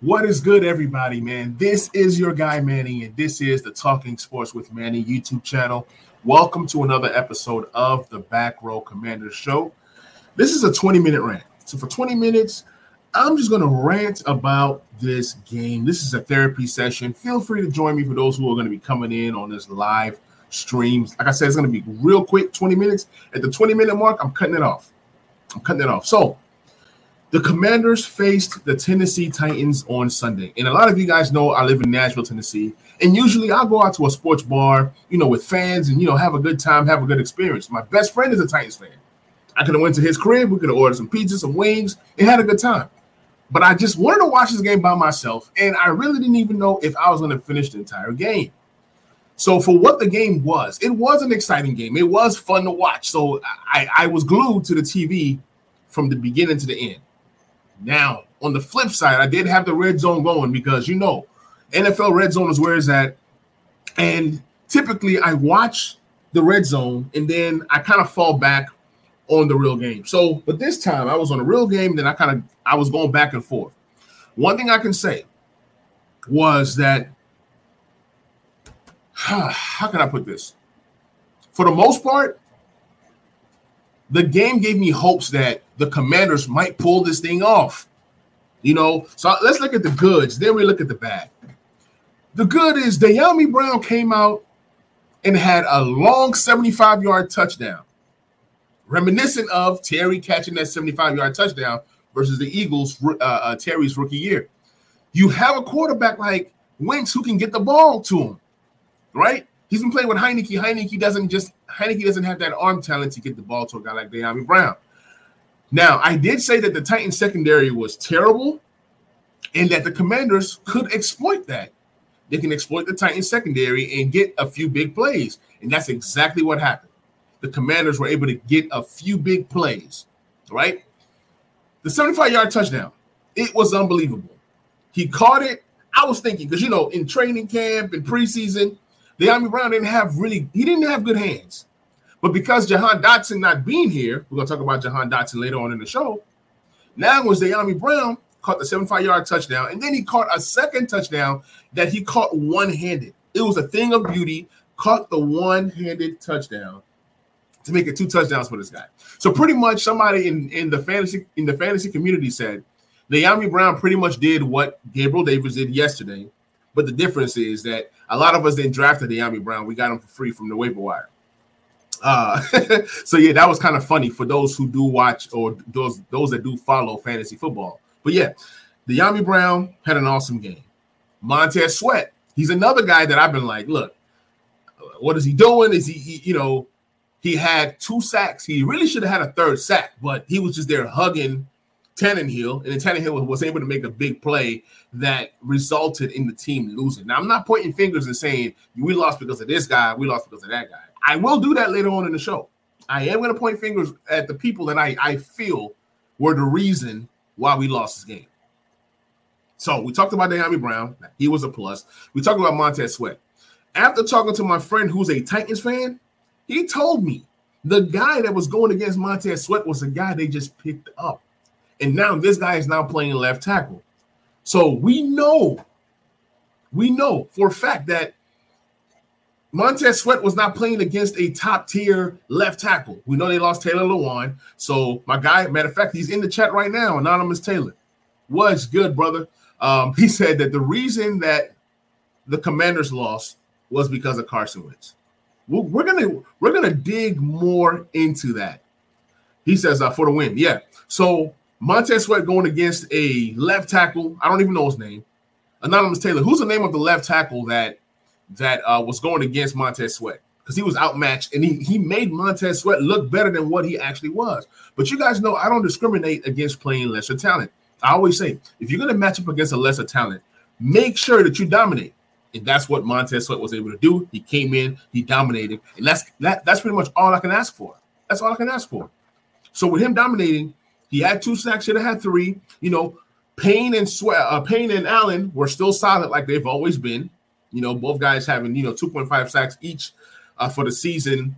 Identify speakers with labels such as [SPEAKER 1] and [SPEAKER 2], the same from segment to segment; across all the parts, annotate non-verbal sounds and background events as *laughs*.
[SPEAKER 1] What is good, everybody, man? This is your guy, Manny, and this is the Talking Sports with Manny YouTube channel. Welcome to another episode of the Back Row Commander Show. This is a 20 minute rant. So, for 20 minutes, I'm just going to rant about this game. This is a therapy session. Feel free to join me for those who are going to be coming in on this live streams. Like I said, it's going to be real quick 20 minutes. At the 20 minute mark, I'm cutting it off. I'm cutting it off. So, the Commanders faced the Tennessee Titans on Sunday. And a lot of you guys know I live in Nashville, Tennessee. And usually I go out to a sports bar, you know, with fans and, you know, have a good time, have a good experience. My best friend is a Titans fan. I could have went to his crib. We could have ordered some pizza, some wings, and had a good time. But I just wanted to watch this game by myself. And I really didn't even know if I was going to finish the entire game. So for what the game was, it was an exciting game. It was fun to watch. So I, I was glued to the TV from the beginning to the end. Now, on the flip side, I did have the red zone going because you know, NFL red zone is where it's at. And typically I watch the red zone and then I kind of fall back on the real game. So, but this time I was on a real game, then I kind of I was going back and forth. One thing I can say was that *sighs* how can I put this? For the most part, the game gave me hopes that the commanders might pull this thing off. You know, so let's look at the goods, then we look at the bad. The good is Dyami Brown came out and had a long 75 yard touchdown, reminiscent of Terry catching that 75 yard touchdown versus the Eagles, uh, uh, Terry's rookie year. You have a quarterback like Wentz who can get the ball to him, right? He's been playing with Heinicke. Heinicke doesn't just Heinicke doesn't have that arm talent to get the ball to a guy like Dyami Brown. Now, I did say that the Titans secondary was terrible and that the commanders could exploit that. They can exploit the Titans secondary and get a few big plays. And that's exactly what happened. The commanders were able to get a few big plays, right? The 75 yard touchdown, it was unbelievable. He caught it. I was thinking, because, you know, in training camp and preseason, Dyami Brown didn't have really, he didn't have good hands. But because Jahan Dotson not being here, we're gonna talk about Jahan Dotson later on in the show. Now was Dyami Brown caught the 75 yard touchdown, and then he caught a second touchdown that he caught one handed. It was a thing of beauty. Caught the one handed touchdown to make it two touchdowns for this guy. So pretty much somebody in, in the fantasy in the fantasy community said Dyami Brown pretty much did what Gabriel Davis did yesterday, but the difference is that a lot of us didn't draft Dyami Brown. We got him for free from the waiver wire. Uh, *laughs* so yeah, that was kind of funny for those who do watch or those those that do follow fantasy football. But yeah, Dyami Brown had an awesome game. Montez Sweat, he's another guy that I've been like, look, what is he doing? Is he, he you know, he had two sacks. He really should have had a third sack, but he was just there hugging Tannehill, and then Tannehill was able to make a big play that resulted in the team losing. Now, I'm not pointing fingers and saying we lost because of this guy, we lost because of that guy. I will do that later on in the show. I am going to point fingers at the people that I, I feel were the reason why we lost this game. So we talked about Dyami Brown. He was a plus. We talked about Montez Sweat. After talking to my friend who's a Titans fan, he told me the guy that was going against Montez Sweat was a guy they just picked up. And now this guy is now playing left tackle. So we know, we know for a fact that Montez Sweat was not playing against a top tier left tackle. We know they lost Taylor Lewan. So my guy, matter of fact, he's in the chat right now. Anonymous Taylor. What's good, brother? Um, *laughs* he said that the reason that the Commanders lost was because of Carson Wentz. We're, we're gonna we're gonna dig more into that. He says uh, for the win, yeah. So Montez Sweat going against a left tackle. I don't even know his name. Anonymous Taylor. Who's the name of the left tackle that that uh, was going against Montez Sweat because he was outmatched and he, he made Montez Sweat look better than what he actually was. But you guys know I don't discriminate against playing lesser talent. I always say if you're going to match up against a lesser talent, make sure that you dominate. And that's what Montez Sweat was able to do. He came in, he dominated, and that's that, that's pretty much all I can ask for. That's all I can ask for. So with him dominating, he had two sacks, should have had three. You know, Payne and Sweat, uh, Payne and Allen were still solid like they've always been. You know, both guys having you know 2.5 sacks each uh, for the season.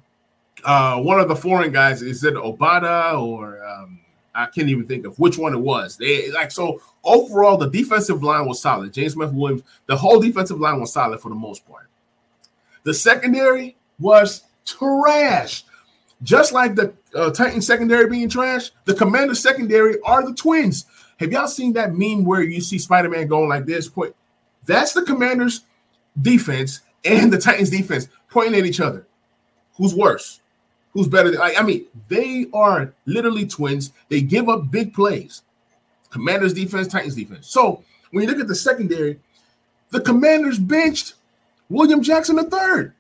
[SPEAKER 1] Uh, one of the foreign guys is it Obada or um, I, I can't even think of which one it was. They like so overall the defensive line was solid. James Smith Williams, the whole defensive line was solid for the most part. The secondary was trash. Just like the uh, Titans secondary being trash, the Commander secondary are the Twins. Have y'all seen that meme where you see Spider-Man going like this? Point. That's the Commanders defense and the Titans defense pointing at each other. Who's worse? Who's better? Than, I, I mean, they are literally twins. They give up big plays. Commanders defense, Titans defense. So when you look at the secondary, the Commanders benched William Jackson III.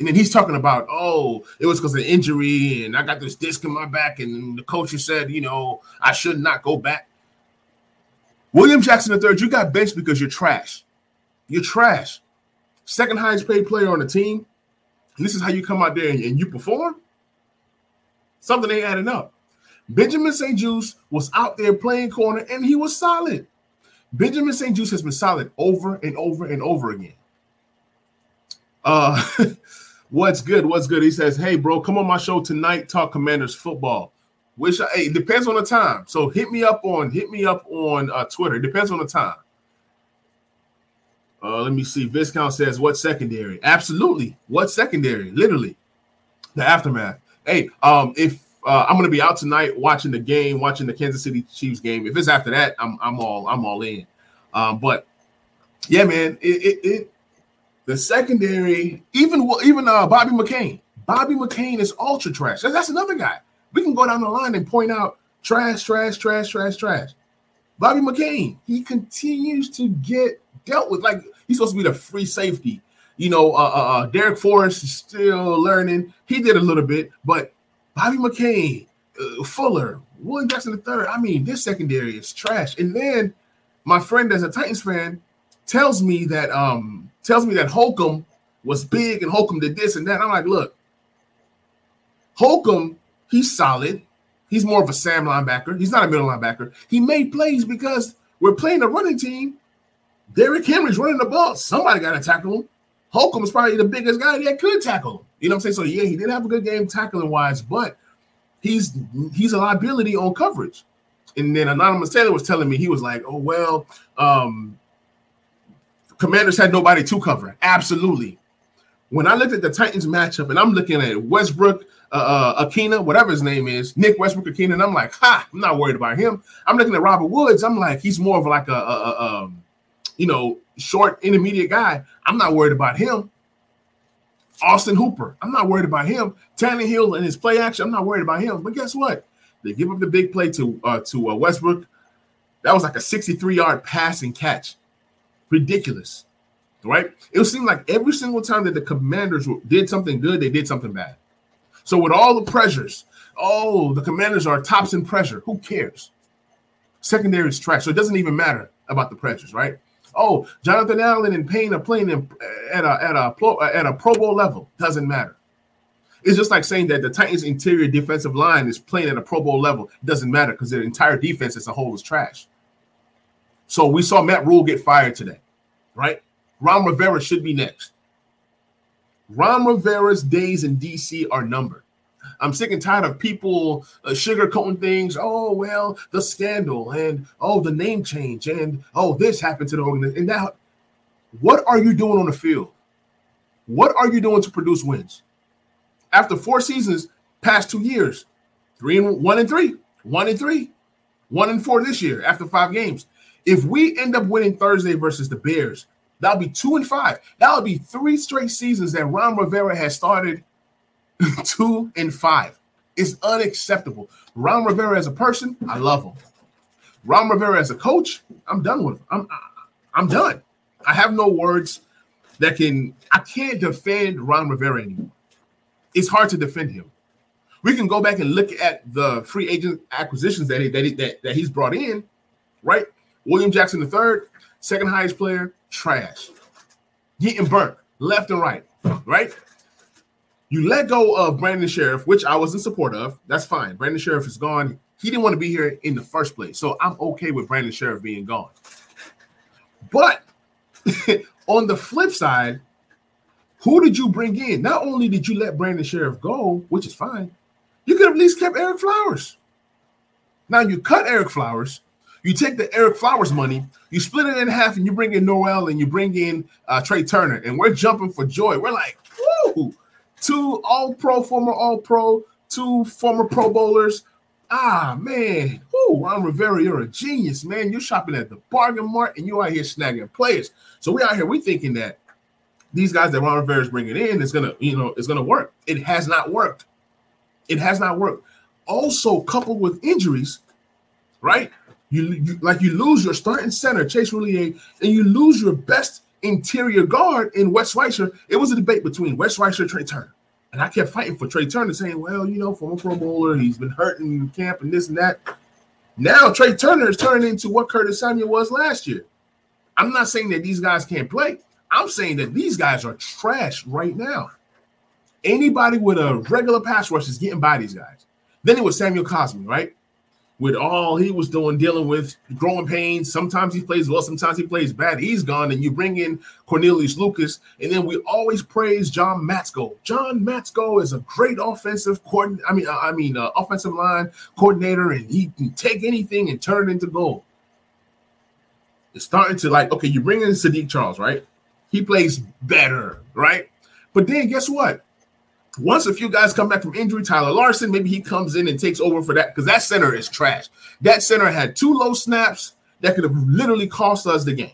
[SPEAKER 1] And then he's talking about, oh, it was because of injury, and I got this disc in my back, and the coach said, you know, I should not go back. William Jackson III, you got benched because you're trash. You're trash. Second highest paid player on the team. And this is how you come out there and, and you perform. Something ain't adding up. Benjamin St-Juste was out there playing corner and he was solid. Benjamin St-Juste has been solid over and over and over again. Uh, *laughs* what's good? What's good? He says, "Hey, bro, come on my show tonight. Talk Commanders football. Wish I, hey, depends on the time. So hit me up on hit me up on uh, Twitter. It depends on the time. Uh, let me see. Viscount says, "What secondary? Absolutely. What secondary? Literally, the aftermath. Hey, um, if uh, I'm to be out tonight watching the game, watching the Kansas City Chiefs game. If it's after that, I'm I'm all I'm all in. Um, but yeah, man, it, it, it the secondary, even even uh, Bobby McCain. Bobby McCain is ultra trash. That's, another guy. We can go down the line and point out trash, trash, trash, trash, trash. Bobby McCain, he continues to get dealt with like he's supposed to be the free safety. You know, uh, uh, uh Darrick Forrest is still learning. He did a little bit, but Bobby McCain, uh, Fuller, William Jackson III. I mean, this secondary is trash. And then my friend, as a Titans fan, tells me that um tells me that Holcomb was big and Holcomb did this and that. I'm like, look, Holcomb, he's solid. He's more of a Sam linebacker. He's not a middle linebacker. He made plays because we're playing a running team. Derrick Henry's running the ball. Somebody got to tackle him. Holcomb is probably the biggest guy that could tackle him. You know what I'm saying? So yeah, he did have a good game tackling wise, but he's he's a liability on coverage. And then Anonymous Taylor was telling me he was like, oh well, um, Commanders had nobody to cover. Absolutely. When I looked at the Titans matchup and I'm looking at Westbrook, uh, uh Ikhine, whatever his name is, Nick Westbrook Ikhine, and I'm like, ha, I'm not worried about him. I'm looking at Robert Woods. I'm like, he's more of like a, a, a um, you know, short intermediate guy. I'm not worried about him. Austin Hooper, I'm not worried about him. Tannehill and his play action, I'm not worried about him. But guess what? They give up the big play to uh, to uh, Westbrook. That was like a 63 yard passing catch ridiculous, right? It seemed like every single time that the commanders did something good, they did something bad. So with all the pressures, oh, the commanders are tops in pressure. Who cares? Secondary is trash, so it doesn't even matter about the pressures, right? Oh, Jonathan Allen and Payne are playing in, at a at a at a Pro Bowl level. Doesn't matter. It's just like saying that the Titans' interior defensive line is playing at a Pro Bowl level. Doesn't matter because their entire defense as a whole is trash. So we saw Matt Rhule get fired today, right? Ron Rivera should be next. Ron Rivera's days in DC are numbered. I'm sick and tired of people uh, sugarcoating things. Oh, well, the scandal and oh, the name change and oh, this happened to the organization. And now, what are you doing on the field? What are you doing to produce wins? After four seasons, past two years, three and one and three, one and three, one and four this year after five games. If we end up winning Thursday versus the Bears, that'll be two and five. That'll be three straight seasons that Ron Rivera has started *laughs* two and five. It's unacceptable. Ron Rivera as a person, I love him. Ron Rivera as a coach, I'm done with him. I'm I'm done. I have no words that can I can't defend Ron Rivera anymore. It's hard to defend him. We can go back and look at the free agent acquisitions that he, that, he, that, that he's brought in, right? William Jackson III, second highest player, trash. Getting burnt left and right, right? You let go of Brandon Scherff, which I was in support of. That's fine. Brandon Scherff is gone. He didn't want to be here in the first place. So I'm okay with Brandon Scherff being gone. But *laughs* on the flip side, who did you bring in? Not only did you let Brandon Scherff go, which is fine, you could have at least kept Ereck Flowers. Now you cut Ereck Flowers, you take the Ereck Flowers money, you split it in half, and you bring in Norwell and you bring in uh, Trai Turner, and we're jumping for joy. We're like, woo, two all pro, former all pro, two former pro bowlers. Ah, man. Woo, Ron Rivera, you're a genius, man. You're shopping at the bargain mart and you out here snagging players. So we out here, we thinking that these guys that Ron Rivera is bringing in is gonna, you know, is gonna work. It has not worked. It has not worked. Also, coupled with injuries, right? You, you like you lose your starting center, Chase Roullier, and you lose your best interior guard in Wes Schweitzer. It was a debate between Wes Schweitzer and Trai Turner. And I kept fighting for Trai Turner, saying, well, you know, former Pro Bowler, he's been hurt in camp and this and that. Now Trai Turner is turning into what Curtis Samuel was last year. I'm not saying that these guys can't play. I'm saying that these guys are trash right now. Anybody with a regular pass rush is getting by these guys. Then it was Samuel Cosmi, right? With all he was doing, dealing with growing pains. Sometimes he plays well, sometimes he plays bad. He's gone, and you bring in Cornelius Lucas, and then we always praise John Matsko. John Matsko is a great offensive coordinator. I mean, uh, I mean, uh, offensive line coordinator, and he can take anything and turn it into gold. It's starting to like, okay, you bring in Saahdiq Charles, right? He plays better, right? But then guess what? Once a few guys come back from injury, Tyler Larsen, maybe he comes in and takes over for that because that center is trash. That center had two low snaps that could have literally cost us the game.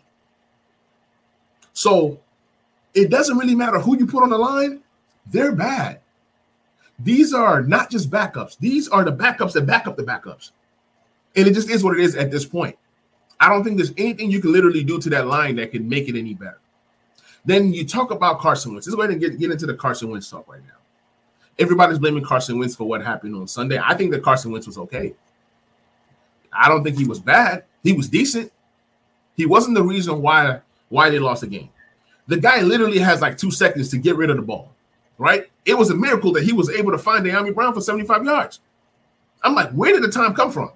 [SPEAKER 1] So it doesn't really matter who you put on the line, they're bad. These are not just backups, these are the backups that back up the backups. And it just is what it is at this point. I don't think there's anything you can literally do to that line that can make it any better. Then you talk about Carson Wentz. Let's go ahead and get, get into the Carson Wentz talk right now. Everybody's blaming Carson Wentz for what happened on Sunday. I think that Carson Wentz was okay. I don't think he was bad. He was decent. He wasn't the reason why why they lost the game. The guy literally has like two seconds to get rid of the ball, right? It was a miracle that he was able to find Dyami Brown for 75 yards. I'm like, where did the time come from?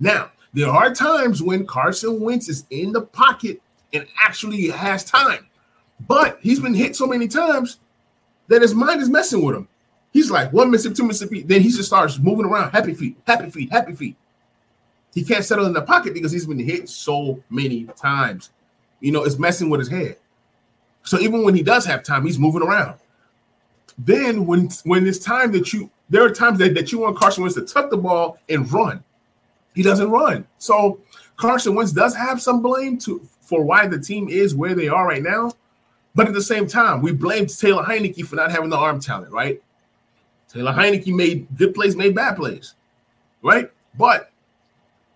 [SPEAKER 1] Now, there are times when Carson Wentz is in the pocket and actually has time, but he's been hit so many times that his mind is messing with him. He's like one Mississippi, two Mississippi. Then he just starts moving around, happy feet, happy feet, happy feet. He can't settle in the pocket because he's been hit so many times. You know, it's messing with his head. So even when he does have time, he's moving around. Then when when it's time that you there are times that, that you want Carson Wentz to tuck the ball and run. He doesn't run. So Carson Wentz does have some blame to for why the team is where they are right now. But at the same time, we blame Taylor Heinicke for not having the arm talent, right? Taylor Heinicke made good plays, made bad plays, right? But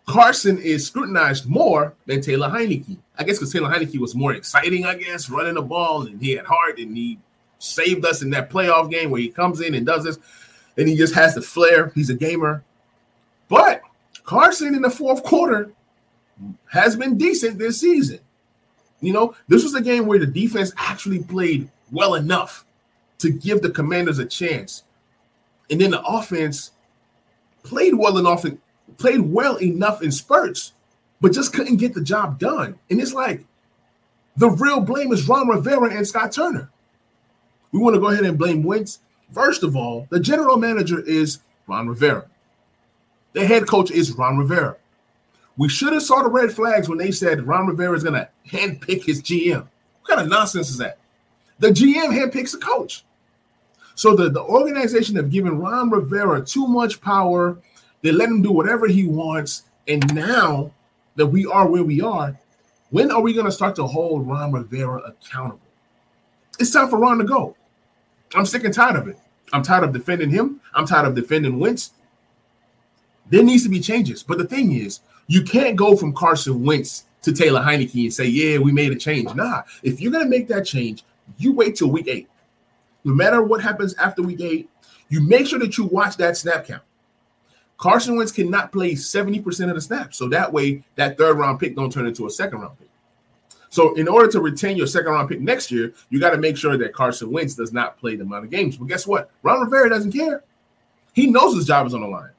[SPEAKER 1] Carson is scrutinized more than Taylor Heinicke. I guess because Taylor Heinicke was more exciting, I guess, running the ball and he had heart and he saved us in that playoff game where he comes in and does this and he just has the flair. He's a gamer. But Carson in the fourth quarter has been decent this season. You know, this was a game where the defense actually played well enough to give the commanders a chance and then the offense played well enough and played well enough in spurts, but just couldn't get the job done. And it's like the real blame is Ron Rivera and Scott Turner. We want to go ahead and blame Wentz. First of all, the general manager is Ron Rivera. The head coach is Ron Rivera. We should have saw the red flags when they said Ron Rivera is going to handpick his GM. What kind of nonsense is that? The GM handpicks the coach. So the, the organization have given Ron Rivera too much power. They let him do whatever he wants. And now that we are where we are, when are we going to start to hold Ron Rivera accountable? It's time for Ron to go. I'm sick and tired of it. I'm tired of defending him. I'm tired of defending Wentz. There needs to be changes. But the thing is, you can't go from Carson Wentz to Taylor Heinicke and say, yeah, we made a change. Nah, if you're going to make that change, you wait till week eight no matter what happens after week eight, you make sure that you watch that snap count. Carson Wentz cannot play 70% of the snaps. So that way, that third round pick don't turn into a second round pick. So in order to retain your second round pick next year, you got to make sure that Carson Wentz does not play the amount of games. But guess what? Ron Rivera doesn't care. He knows his job is on the line.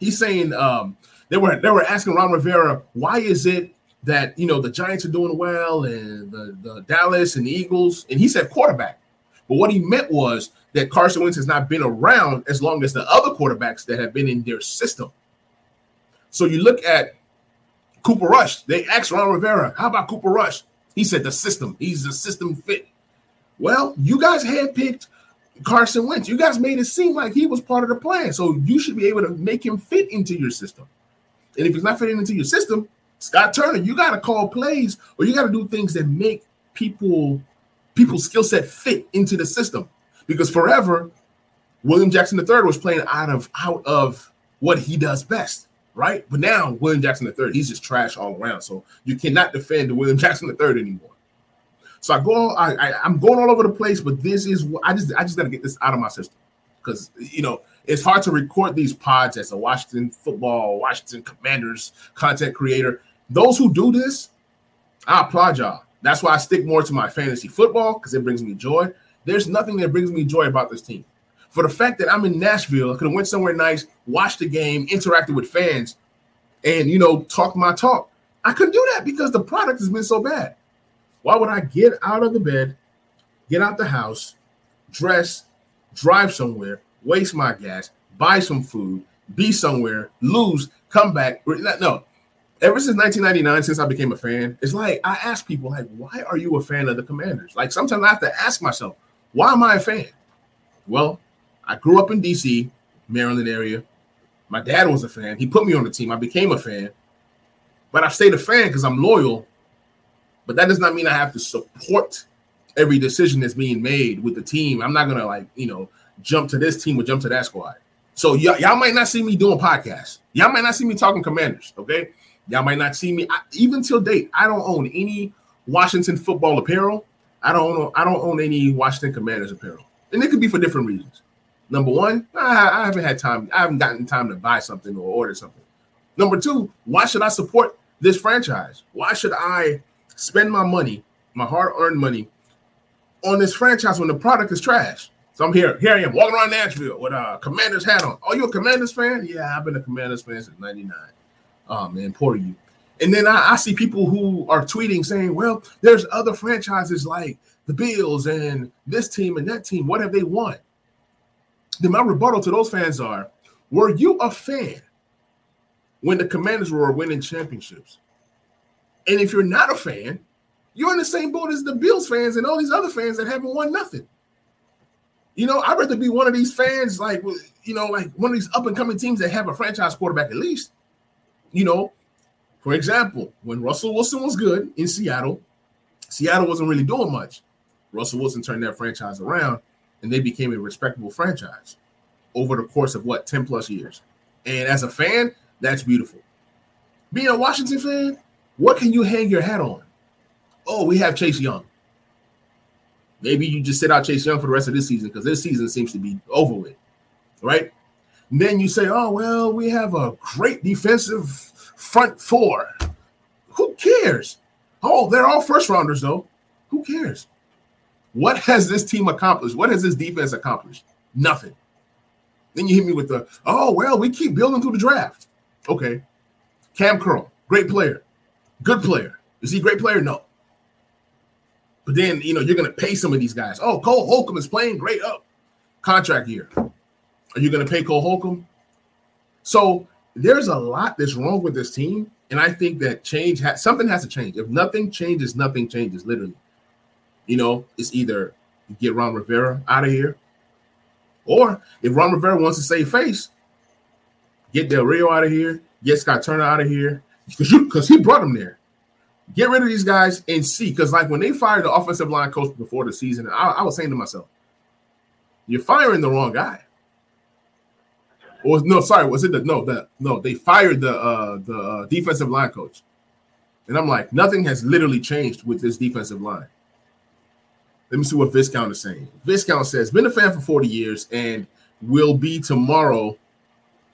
[SPEAKER 1] He's saying um, they were they were asking Ron Rivera, why is it that you know the Giants are doing well and the, the Dallas and the Eagles? And he said quarterback. But what he meant was that Carson Wentz has not been around as long as the other quarterbacks that have been in their system. So you look at Cooper Rush. They asked Ron Rivera, "How about Cooper Rush?" He said, "The system. He's a system fit." Well, you guys handpicked Carson Wentz. You guys made it seem like he was part of the plan, so you should be able to make him fit into your system. And if he's not fitting into your system, Scott Turner, you got to call plays or you got to do things that make people people's skill set fit into the system. Because forever, William Jackson III was playing out of out of what he does best, right? But now William Jackson III, he's just trash all around. So you cannot defend William *laughs* Jackson III anymore. So I go, I, I am going all over the place, but this is what I just I just got to get this out of my system because you know it's hard to record these pods as a Washington football, Washington Commanders content creator. Those who do this, I applaud y'all. That's why I stick more to my fantasy football because it brings me joy. There's nothing that brings me joy about this team. For the fact that I'm in Nashville, I could have went somewhere nice, watched the game, interacted with fans, and you know, talk my talk. I couldn't do that because the product has been so bad. Why would I get out of the bed, get out the house, dress, drive somewhere, waste my gas, buy some food, be somewhere, lose, come back? No. Ever since 1999, since I became a fan, it's like I ask people, like, why are you a fan of the Commanders? Like sometimes I have to ask myself, why am I a fan? Well, I grew up in DC, Maryland area. My dad was a fan. He put me on the team. I became a fan. But I stayed a fan because I'm loyal but that does not mean I have to support every decision that's being made with the team. I'm not gonna like you know jump to this team or jump to that squad. So y- y'all might not see me doing podcasts. Y'all might not see me talking Commanders. Okay, y'all might not see me I, even till date. I don't own any Washington football apparel. I don't own. I don't own any Washington Commanders apparel, and it could be for different reasons. Number one, I, I haven't had time. I haven't gotten time to buy something or order something. Number two, why should I support this franchise? Why should I spend my money, my hard-earned money, on this franchise when the product is trash. So I'm here. Here I am walking around Nashville with a Commanders hat on. Oh, you a Commanders fan? Yeah, I've been a Commanders fan since '99. Oh man, poor you. And then I, I, see people who are tweeting saying, "Well, there's other franchises like the Bills and this team and that team. What have they won?" Then my rebuttal to those fans are, "Were you a fan when the Commanders were winning championships? And if you're not a fan, you're in the same boat as the Bills fans and all these other fans that haven't won nothing. You know, I'd rather be one of these fans, like you know, like one of these up and coming teams that have a franchise quarterback at least. You know, for example, when Russell Wilson was good in Seattle, Seattle wasn't really doing much. Russell Wilson turned that franchise around and they became a respectable franchise over the course of what 10 plus years. And as a fan, that's beautiful. Being a Washington fan, what can you hang your hat on? Oh, we have Chase Young. Maybe you just sit out Chase Young for the rest of this season because this season seems to be over with, right? And then you say, oh, well, we have a great defensive front four. Who cares? Oh, they're all first rounders, though. Who cares? What has this team accomplished? What has this defense accomplished? Nothing. Then you hit me with the, oh, well, we keep building through the draft. Okay. Kam Curl, great player. Good player. Is he a great player? No. But then, you know, you're going to pay some of these guys. Oh, Cole Holcomb is playing great up. Contract year. Are you going to pay Cole Holcomb? So there's a lot that's wrong with this team. And I think that change has something has to change. If nothing changes, nothing changes, literally. You know, it's either get Ron Rivera out of here, or if Ron Rivera wants to save face, get Del Rio out of here, get Scott Turner out of here, because because he brought them there. Get rid of these guys and see. Because like when they fired the offensive line coach before the season, I, I was saying to myself, "You're firing the wrong guy." Or no, sorry, was it the no that no they fired the uh the uh, defensive line coach, and I'm like, nothing has literally changed with this defensive line. Let me see what Viscount is saying. Viscount says, been a fan for 40 years and will be tomorrow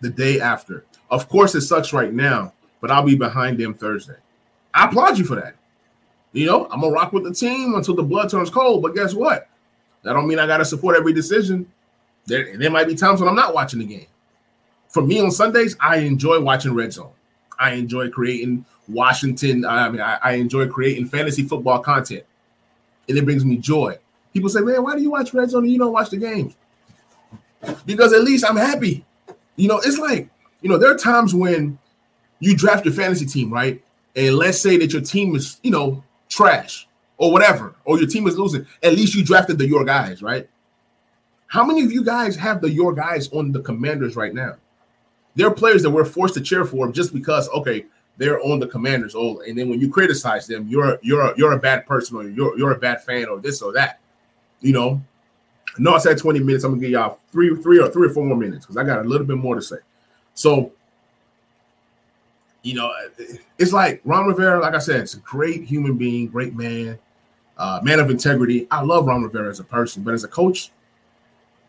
[SPEAKER 1] the day after. Of course, it sucks right now, but I'll be behind them Thursday. I applaud you for that. You know, I'm gonna rock with the team until the blood turns cold. But guess what? That don't mean I gotta support every decision. There, there might be times when I'm not watching the game. For me on Sundays, I enjoy watching Red Zone. I enjoy creating Washington. I mean, I, I enjoy creating fantasy football content, and it brings me joy. People say, "Man, why do you watch Red Zone and you don't watch the games?" Because at least I'm happy. You know, it's like you know there are times when you draft your fantasy team, right? And let's say that your team is, you know, trash or whatever, or your team is losing. At least you drafted the your guys, right? How many of you guys have the your guys on the commanders right now? There are players that we're forced to cheer for just because, okay, they're on the commanders. Oh, and then when you criticize them, you're you're you're a bad person or you're you're a bad fan or this or that. You know, no, I said 20 minutes. I'm gonna give y'all three, three or three or four more minutes because I got a little bit more to say. So, you know, it's like Ron Rivera, like I said, it's a great human being, great man, uh, man of integrity. I love Ron Rivera as a person, but as a coach,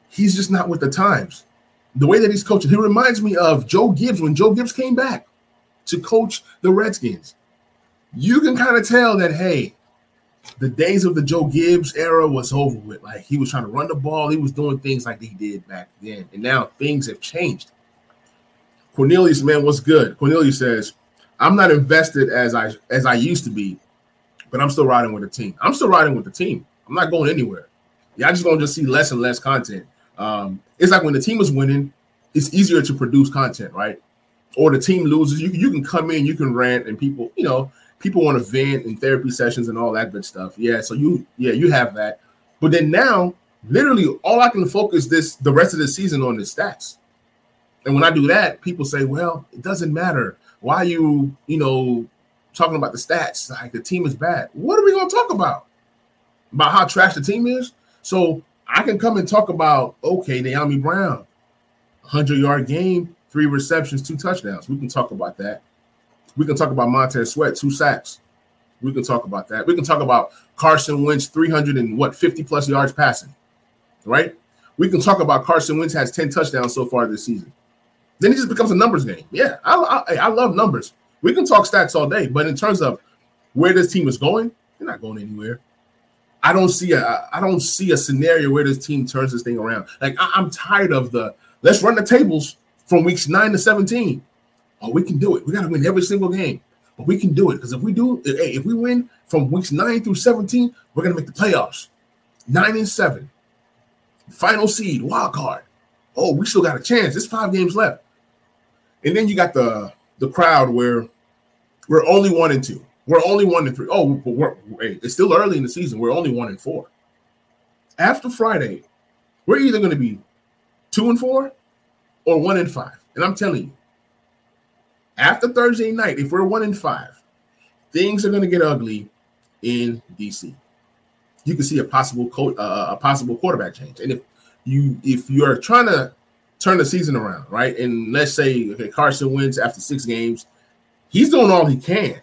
[SPEAKER 1] he's just not with the times. The way that he's coaching, he reminds me of Joe Gibbs when Joe Gibbs came back to coach the Redskins. You can kind of tell that, hey, the days of the Joe Gibbs era was over with. Like he was trying to run the ball, he was doing things like he did back then, and now things have changed. Cornelius, man, what's good? Cornelius says, "I'm not invested as I as I used to be, but I'm still riding with the team. I'm still riding with the team. I'm not going anywhere. Y'all just gonna just see less and less content. Um, it's like when the team is winning, it's easier to produce content, right? Or the team loses, you you can come in, you can rant, and people, you know, people want to vent in therapy sessions and all that good stuff. Yeah, so you yeah, you have that. But then now, literally all I can focus this the rest of the season on is stats. And when I do that, people say, well, it doesn't matter. Why are you, you know, talking about the stats? Like the team is bad. What are we gonna talk about? About how trash the team is? So I can come and talk about okay, Dyami Brown, 100 yard game, three receptions, two touchdowns. We can talk about that. We can talk about Montez Sweat, two sacks. We can talk about that. We can talk about Carson Wentz, 300 and what, 50 plus yards passing, right? We can talk about Carson Wentz has 10 touchdowns so far this season. Then it just becomes a numbers game. Yeah, I, I, I love numbers. We can talk stats all day, but in terms of where this team is going, they're not going anywhere. I don't see a I don't see a scenario where this team turns this thing around. Like I, am tired of the let's run the tables from weeks nine to 17. Oh, we can do it. We got to win every single game, but we can do it because if we do, hey, if we win from weeks nine through 17, we're gonna make the playoffs. Nine and seven, final seed, wild card. Oh, we still got a chance. There's five games left, and then you got the the crowd where we're only one and two. We're only one and three. Oh, we're, hey, it's still early in the season. We're only one and four. After Friday, we're either going to be two and four or one and five. And I'm telling you, after Thursday night, if we're one in five, things are going to get ugly in DC. You can see a possible co- uh, a possible quarterback change, and if you if you're trying to turn the season around, right, and let's say okay, Carson Wentz after six games, he's doing all he can,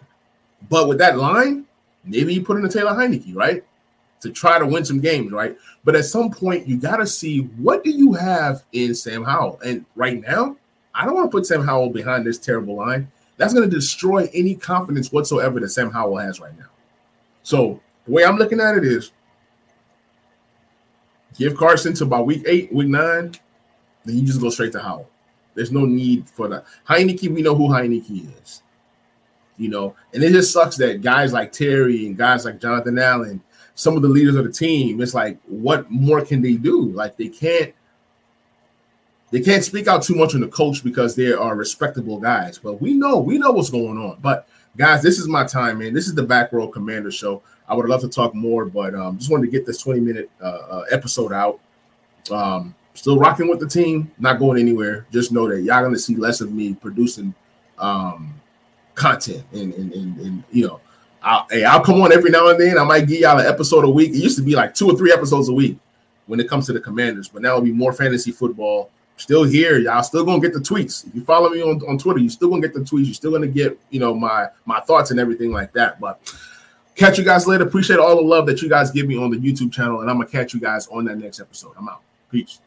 [SPEAKER 1] but with that line, maybe you put in a Taylor Heinicke, right, to try to win some games, right. But at some point, you got to see what do you have in Sam Howell, and right now, I don't want to put Sam Howell behind this terrible line. That's going to destroy any confidence whatsoever that Sam Howell has right now. So the way I'm looking at it is give Carson to about week eight, week nine, then you just go straight to Howell. There's no need for that. Heinicke, we know who Heinicke is. You know, and it just sucks that guys like Terry and guys like Jonathan Allen, some of the leaders of the team, it's like, what more can they do? Like they can't they can't speak out too much on the coach because they are respectable guys. But we know, we know what's going on. But guys, this is my time, man. This is the Back Row Commander Show. I would love to talk more, but um, just wanted to get this 20 minute uh, uh, episode out. Um, still rocking with the team, not going anywhere. Just know that y'all gonna see less of me producing um, content, and, and and, and you know, I'll, hey, I'll come on every now and then. I might give y'all an episode a week. It used to be like two or three episodes a week when it comes to the Commanders, but now it'll be more fantasy football still here. Y'all still gonna get the tweets. If you follow me on, on Twitter, you still gonna get the tweets. You're still gonna get, you know, my my thoughts and everything like that. But catch you guys later. Appreciate all the love that you guys give me on the YouTube channel, and I'm gonna catch you guys on that next episode. I'm out. Peace.